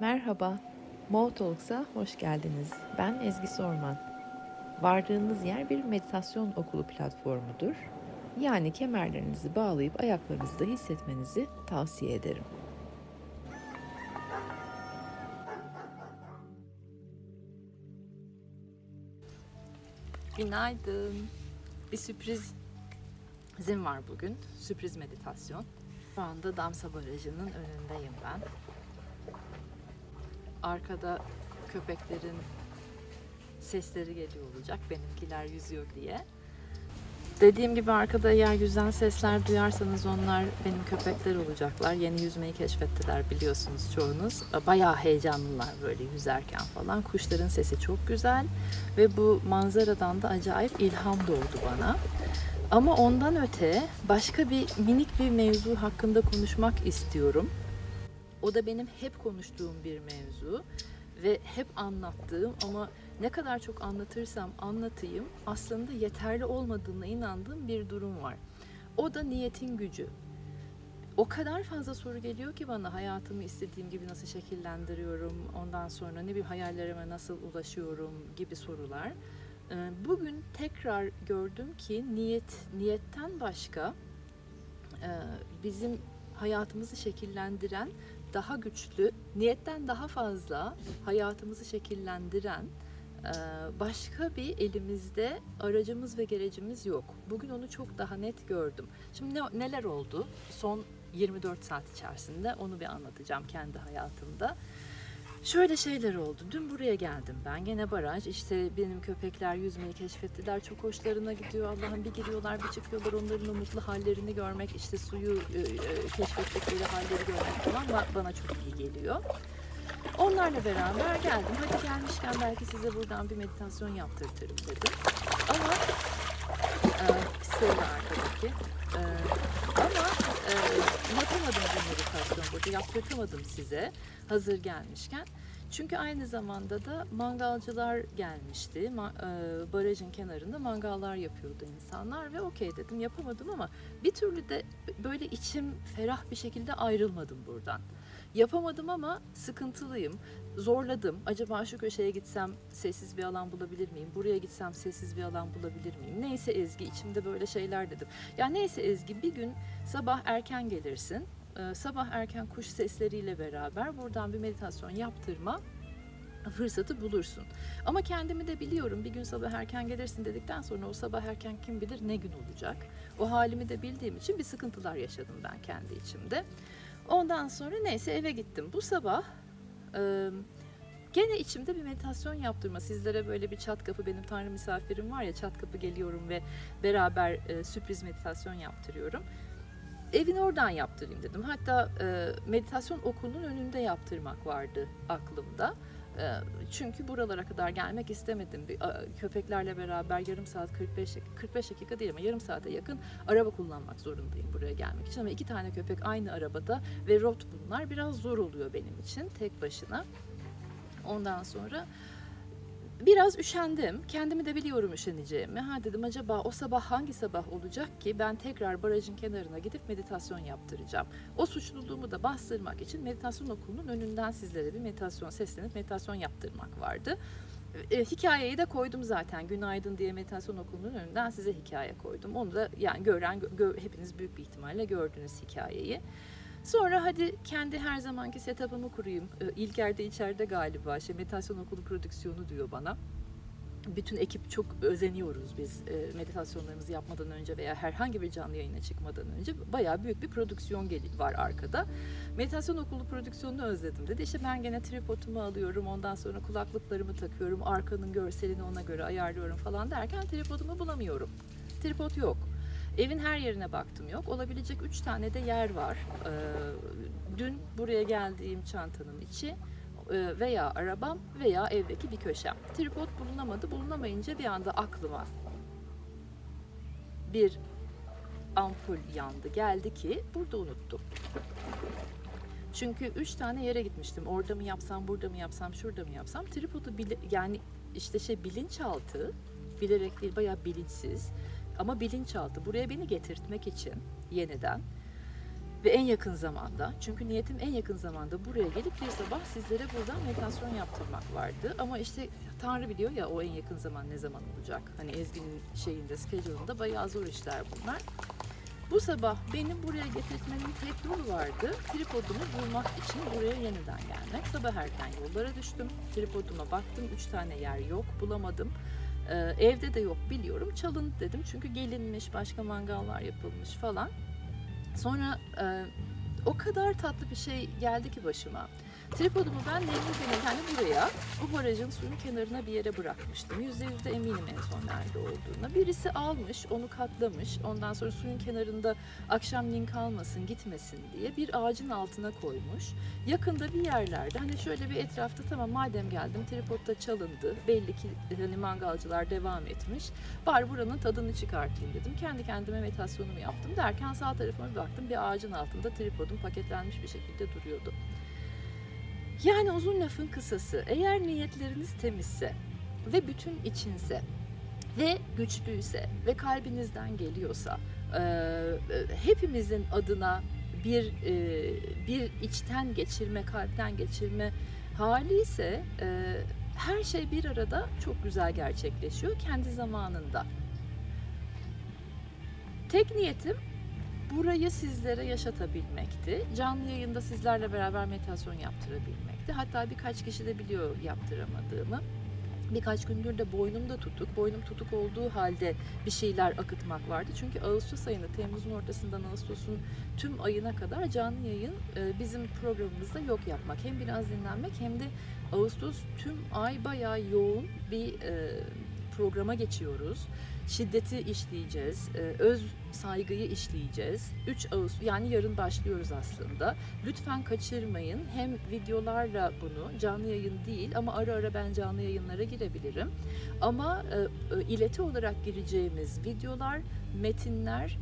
Merhaba, Mo Talks'a hoş geldiniz. Ben Ezgi Sorman. Vardığınız yer bir meditasyon okulu platformudur. Yani kemerlerinizi bağlayıp ayaklarınızda hissetmenizi tavsiye ederim. Günaydın. Bir sürprizim var bugün. Sürpriz meditasyon. Şu anda Damsa Barajı'nın önündeyim ben. Arkada köpeklerin sesleri geliyor olacak. Benimkiler yüzüyor diye. Dediğim gibi arkada eğer yüzen sesler duyarsanız onlar benim köpekler olacaklar. Yeni yüzmeyi keşfettiler biliyorsunuz çoğunuz. Bayağı heyecanlılar böyle yüzerken falan. Kuşların sesi çok güzel ve bu manzaradan da acayip ilham doğdu bana. Ama ondan öte başka bir minik bir mevzu hakkında konuşmak istiyorum. O da benim hep konuştuğum bir mevzu ve hep anlattığım ama ne kadar çok anlatırsam anlatayım aslında yeterli olmadığına inandığım bir durum var. O da niyetin gücü. O kadar fazla soru geliyor ki bana hayatımı istediğim gibi nasıl şekillendiriyorum, ondan sonra ne bileyim hayallerime nasıl ulaşıyorum gibi sorular. Ee, Bugün tekrar gördüm ki niyet niyetten başka e, bizim hayatımızı şekillendiren daha güçlü, niyetten daha fazla hayatımızı şekillendiren e, başka bir elimizde aracımız ve gerecimiz yok. Bugün onu çok daha net gördüm. Şimdi ne, neler oldu? Son 24 saat içerisinde onu bir anlatacağım kendi hayatımda. Şöyle şeyler oldu. Dün buraya geldim ben. Gene baraj. İşte benim köpekler yüzmeyi keşfettiler. Çok hoşlarına gidiyor. Allah'ım bir giriyorlar bir çıkıyorlar. Onların o mutlu hallerini görmek, işte suyu e, e, keşfettikleri halleri görmek falan ba- bana çok iyi geliyor. Onlarla beraber geldim. Hadi gelmişken belki size buradan bir meditasyon yaptırtırım dedim. Ama e, Stella arkadaki. E, ama e, burada. Yaptırtamadım size hazır gelmişken. Çünkü aynı zamanda da mangalcılar gelmişti. E, barajın kenarında mangallar yapıyordu insanlar ve okey dedim yapamadım ama bir türlü de böyle içim ferah bir şekilde ayrılmadım buradan. Yapamadım ama sıkıntılıyım. Zorladım. Acaba şu köşeye gitsem sessiz bir alan bulabilir miyim? Buraya gitsem sessiz bir alan bulabilir miyim? Neyse Ezgi içimde böyle şeyler dedim. Ya neyse Ezgi bir gün sabah erken gelirsin. Ee, sabah erken kuş sesleriyle beraber buradan bir meditasyon yaptırma fırsatı bulursun. Ama kendimi de biliyorum bir gün sabah erken gelirsin dedikten sonra o sabah erken kim bilir ne gün olacak. O halimi de bildiğim için bir sıkıntılar yaşadım ben kendi içimde. Ondan sonra neyse eve gittim. Bu sabah e, gene içimde bir meditasyon yaptırma. Sizlere böyle bir çat kapı benim tanrı misafirim var ya çat kapı geliyorum ve beraber e, sürpriz meditasyon yaptırıyorum. Evin oradan yaptırayım dedim. Hatta e, meditasyon okulunun önünde yaptırmak vardı aklımda. E, çünkü buralara kadar gelmek istemedim. Bir, a, köpeklerle beraber yarım saat 45 dakika, 45 dakika değil ama yarım saate yakın araba kullanmak zorundayım buraya gelmek için. Ama iki tane köpek aynı arabada ve rot bunlar biraz zor oluyor benim için tek başına. Ondan sonra biraz üşendim. Kendimi de biliyorum üşeneceğimi. Ha dedim acaba o sabah hangi sabah olacak ki ben tekrar barajın kenarına gidip meditasyon yaptıracağım. O suçluluğumu da bastırmak için meditasyon okulunun önünden sizlere bir meditasyon seslenip meditasyon yaptırmak vardı. E, hikayeyi de koydum zaten. Günaydın diye meditasyon okulunun önünden size hikaye koydum. Onu da yani gören gö- hepiniz büyük bir ihtimalle gördünüz hikayeyi. Sonra hadi kendi her zamanki setup'ımı kurayım. Ee, İlker de içeride galiba. Şey, meditasyon okulu prodüksiyonu diyor bana. Bütün ekip çok özeniyoruz biz e, meditasyonlarımızı yapmadan önce veya herhangi bir canlı yayına çıkmadan önce. Bayağı büyük bir prodüksiyon var arkada. Meditasyon okulu prodüksiyonunu özledim dedi. İşte ben gene tripodumu alıyorum. Ondan sonra kulaklıklarımı takıyorum. Arkanın görselini ona göre ayarlıyorum falan derken tripodumu bulamıyorum. Tripod yok. Evin her yerine baktım yok. Olabilecek üç tane de yer var. Ee, dün buraya geldiğim çantanın içi e, veya arabam veya evdeki bir köşem. Tripod bulunamadı. Bulunamayınca bir anda aklıma bir ampul yandı. Geldi ki burada unuttum. Çünkü üç tane yere gitmiştim. Orada mı yapsam, burada mı yapsam, şurada mı yapsam. Tripodu bile, yani işte şey bilinçaltı, bilerek değil bayağı bilinçsiz ama bilinçaltı buraya beni getirtmek için yeniden ve en yakın zamanda çünkü niyetim en yakın zamanda buraya gelip bir sabah sizlere buradan meditasyon yaptırmak vardı ama işte Tanrı biliyor ya o en yakın zaman ne zaman olacak hani Ezgi'nin şeyinde schedule'ında bayağı zor işler bunlar bu sabah beni buraya getirtmenin tek yolu vardı. Tripodumu bulmak için buraya yeniden gelmek. Sabah erken yollara düştüm. Tripoduma baktım. Üç tane yer yok. Bulamadım. Ee, evde de yok biliyorum. Çalın dedim. Çünkü gelinmiş, başka mangallar yapılmış falan. Sonra e, o kadar tatlı bir şey geldi ki başıma. Tripodumu ben Nemli yani buraya bu barajın suyun kenarına bir yere bırakmıştım. Yüzde yüzde eminim en son nerede olduğuna. Birisi almış, onu katlamış. Ondan sonra suyun kenarında akşamleyin kalmasın, gitmesin diye bir ağacın altına koymuş. Yakında bir yerlerde hani şöyle bir etrafta tamam madem geldim tripodda çalındı. Belli ki hani mangalcılar devam etmiş. Bari buranın tadını çıkartayım dedim. Kendi kendime meditasyonumu yaptım derken sağ tarafıma bir baktım bir ağacın altında tripodum paketlenmiş bir şekilde duruyordu. Yani uzun lafın kısası eğer niyetleriniz temizse ve bütün içinse ve güçlüyse ve kalbinizden geliyorsa e, hepimizin adına bir e, bir içten geçirme, kalpten geçirme hali ise e, her şey bir arada çok güzel gerçekleşiyor kendi zamanında. Tek niyetim burayı sizlere yaşatabilmekti. Canlı yayında sizlerle beraber meditasyon yaptırabilmekti. Hatta birkaç kişi de biliyor yaptıramadığımı. Birkaç gündür de boynumda tutuk. Boynum tutuk olduğu halde bir şeyler akıtmak vardı. Çünkü Ağustos ayında, Temmuz'un ortasından Ağustos'un tüm ayına kadar canlı yayın e, bizim programımızda yok yapmak. Hem biraz dinlenmek hem de Ağustos tüm ay bayağı yoğun bir e, programa geçiyoruz. Şiddeti işleyeceğiz, e, öz saygıyı işleyeceğiz. 3 Ağustos yani yarın başlıyoruz aslında. Lütfen kaçırmayın. Hem videolarla bunu canlı yayın değil ama ara ara ben canlı yayınlara girebilirim. Ama e, e, ileti olarak gireceğimiz videolar, metinler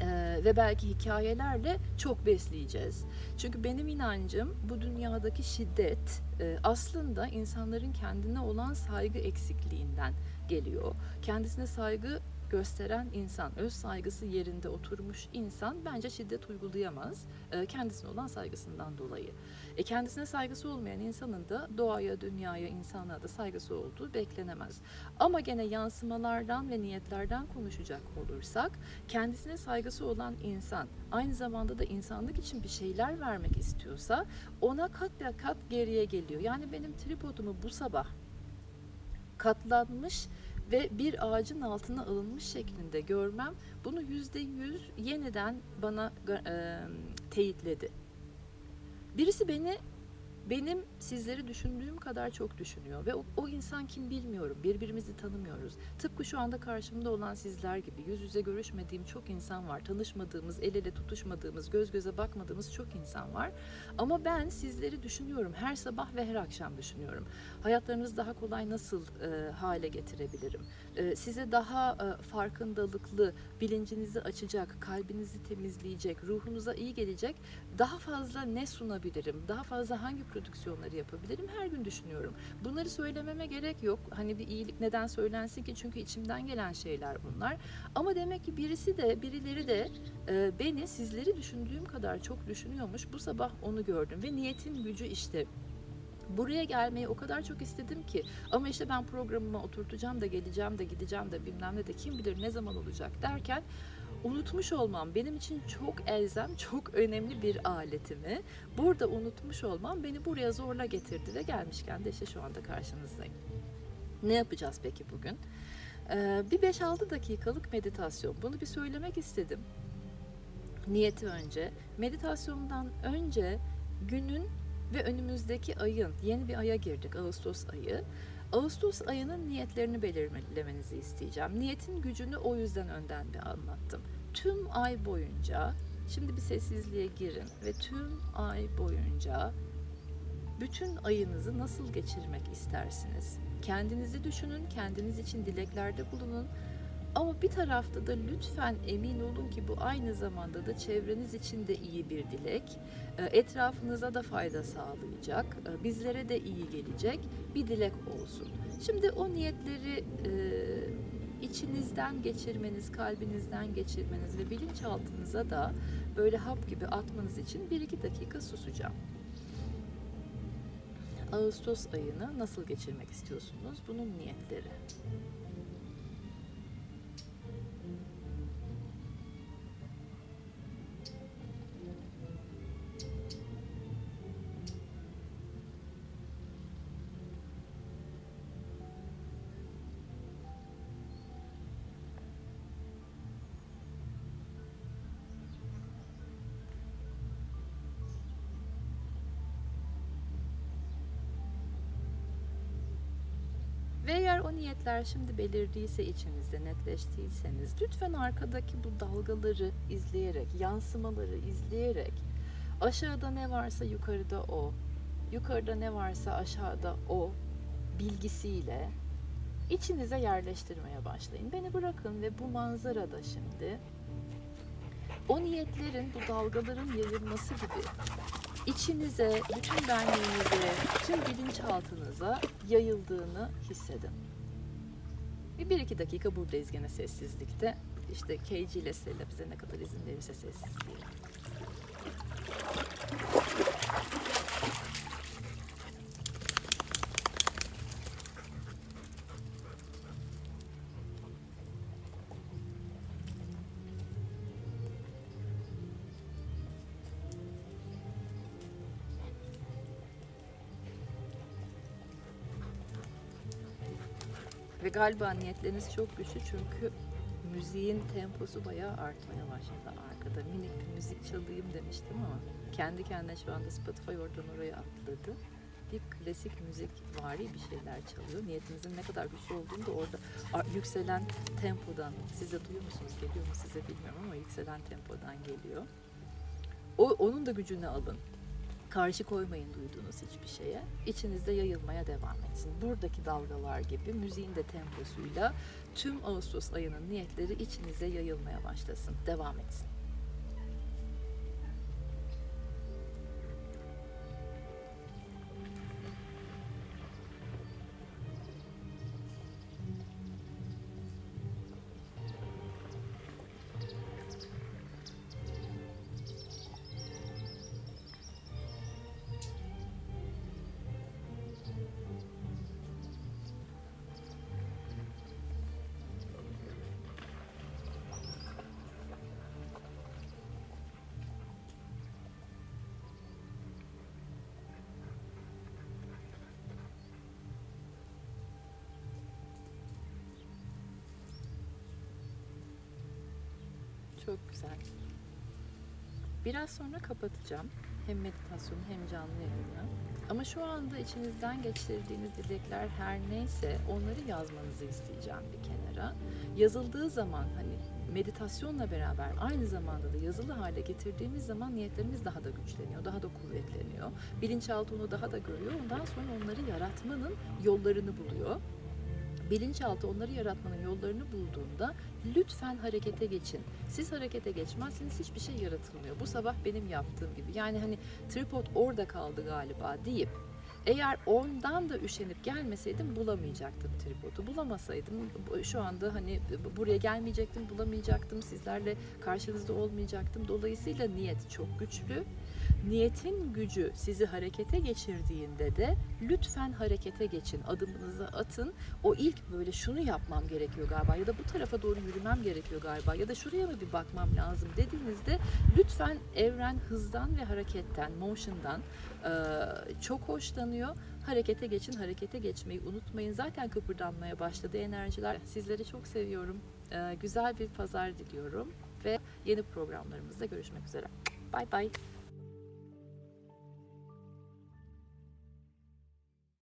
e, ve belki hikayelerle çok besleyeceğiz. Çünkü benim inancım bu dünyadaki şiddet e, aslında insanların kendine olan saygı eksikliğinden geliyor. Kendisine saygı gösteren insan, öz saygısı yerinde oturmuş insan bence şiddet uygulayamaz e, kendisine olan saygısından dolayı. E, kendisine saygısı olmayan insanın da doğaya, dünyaya, insanlığa da saygısı olduğu beklenemez. Ama gene yansımalardan ve niyetlerden konuşacak olursak kendisine saygısı olan insan aynı zamanda da insanlık için bir şeyler vermek istiyorsa ona kat kat geriye geliyor. Yani benim tripodumu bu sabah katlanmış ve bir ağacın altına alınmış şeklinde görmem bunu yüzde yüz yeniden bana e, teyitledi. Birisi beni benim sizleri düşündüğüm kadar çok düşünüyor ve o, o insan kim bilmiyorum. Birbirimizi tanımıyoruz. Tıpkı şu anda karşımda olan sizler gibi yüz yüze görüşmediğim çok insan var. Tanışmadığımız, el ele tutuşmadığımız, göz göze bakmadığımız çok insan var. Ama ben sizleri düşünüyorum. Her sabah ve her akşam düşünüyorum. Hayatlarınızı daha kolay nasıl e, hale getirebilirim? E, size daha e, farkındalıklı, bilincinizi açacak, kalbinizi temizleyecek, ruhunuza iyi gelecek daha fazla ne sunabilirim? Daha fazla hangi prodüksiyonları yapabilirim? Her gün düşünüyorum. Bunları söylememe gerek yok. Hani bir iyilik neden söylensin ki? Çünkü içimden gelen şeyler bunlar. Ama demek ki birisi de, birileri de e, beni sizleri düşündüğüm kadar çok düşünüyormuş. Bu sabah onu gördüm ve niyetin gücü işte buraya gelmeyi o kadar çok istedim ki ama işte ben programıma oturtacağım da geleceğim de gideceğim de bilmem ne de kim bilir ne zaman olacak derken unutmuş olmam benim için çok elzem, çok önemli bir aletimi burada unutmuş olmam beni buraya zorla getirdi ve gelmişken de işte şu anda karşınızdayım. Ne yapacağız peki bugün? Ee, bir 5-6 dakikalık meditasyon. Bunu bir söylemek istedim. Niyeti önce. Meditasyondan önce günün ve önümüzdeki ayın, yeni bir aya girdik Ağustos ayı. Ağustos ayının niyetlerini belirlemenizi isteyeceğim. Niyetin gücünü o yüzden önden bir anlattım. Tüm ay boyunca, şimdi bir sessizliğe girin ve tüm ay boyunca bütün ayınızı nasıl geçirmek istersiniz? Kendinizi düşünün, kendiniz için dileklerde bulunun. Ama bir tarafta da lütfen emin olun ki bu aynı zamanda da çevreniz için de iyi bir dilek. Etrafınıza da fayda sağlayacak, bizlere de iyi gelecek bir dilek olsun. Şimdi o niyetleri e, içinizden geçirmeniz, kalbinizden geçirmeniz ve bilinçaltınıza da böyle hap gibi atmanız için 1-2 dakika susacağım. Ağustos ayını nasıl geçirmek istiyorsunuz? Bunun niyetleri. Ve eğer o niyetler şimdi belirdiyse içinizde, netleştiyseniz lütfen arkadaki bu dalgaları izleyerek, yansımaları izleyerek aşağıda ne varsa yukarıda o, yukarıda ne varsa aşağıda o bilgisiyle içinize yerleştirmeye başlayın. Beni bırakın ve bu manzarada şimdi o niyetlerin, bu dalgaların yayılması gibi içinize, bütün benliğinize, tüm bilinçaltınıza yayıldığını hissedin. Bir, bir iki dakika buradayız gene sessizlikte. İşte KG ile Stella bize ne kadar izin verirse sessizliğe. Galiba niyetleriniz çok güçlü çünkü müziğin temposu bayağı artmaya başladı arkada. Minik bir müzik çalayım demiştim ama kendi kendine şu anda Spotify oradan oraya atladı. Bir klasik müzik vari bir şeyler çalıyor. Niyetinizin ne kadar güçlü olduğunu da orada yükselen tempodan, siz de duyuyor musunuz, geliyor mu size bilmiyorum ama yükselen tempodan geliyor. O, onun da gücünü alın. Karşı koymayın duyduğunuz hiçbir şeye. İçinizde yayılmaya devam etsin. Buradaki dalgalar gibi müziğin de temposuyla tüm Ağustos ayının niyetleri içinize yayılmaya başlasın. Devam etsin. Çok güzel. Biraz sonra kapatacağım. Hem meditasyonu hem canlı yayını. Ama şu anda içinizden geçirdiğiniz dilekler her neyse onları yazmanızı isteyeceğim bir kenara. Yazıldığı zaman hani meditasyonla beraber aynı zamanda da yazılı hale getirdiğimiz zaman niyetlerimiz daha da güçleniyor, daha da kuvvetleniyor. Bilinçaltı onu daha da görüyor. Ondan sonra onları yaratmanın yollarını buluyor bilinçaltı onları yaratmanın yollarını bulduğunda lütfen harekete geçin. Siz harekete geçmezseniz hiçbir şey yaratılmıyor. Bu sabah benim yaptığım gibi. Yani hani tripod orada kaldı galiba deyip eğer ondan da üşenip gelmeseydim bulamayacaktım tripodu. Bulamasaydım bu- şu anda hani buraya gelmeyecektim, bulamayacaktım. Sizlerle karşınızda olmayacaktım. Dolayısıyla niyet çok güçlü. Niyetin gücü sizi harekete geçirdiğinde de lütfen harekete geçin. Adımınızı atın o ilk böyle şunu yapmam gerekiyor galiba ya da bu tarafa doğru yürümem gerekiyor galiba ya da şuraya mı bir bakmam lazım dediğinizde lütfen evren hızdan ve hareketten, motion'dan çok hoşlanıyor. Harekete geçin, harekete geçmeyi unutmayın. Zaten kıpırdanmaya başladı enerjiler. Sizleri çok seviyorum. Güzel bir pazar diliyorum ve yeni programlarımızda görüşmek üzere. Bye bye.